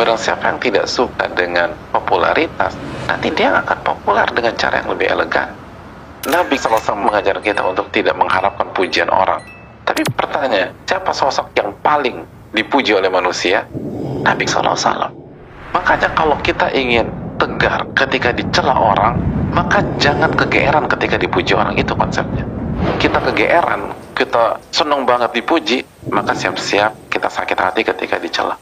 Barang siapa yang tidak suka dengan popularitas, nanti dia akan populer dengan cara yang lebih elegan. Nabi SAW mengajar kita untuk tidak mengharapkan pujian orang. Tapi pertanyaan, siapa sosok yang paling dipuji oleh manusia? Nabi SAW. Makanya kalau kita ingin tegar ketika dicela orang, maka jangan kegeeran ketika dipuji orang. Itu konsepnya. Kita kegeeran, kita senang banget dipuji, maka siap-siap kita sakit hati ketika dicela.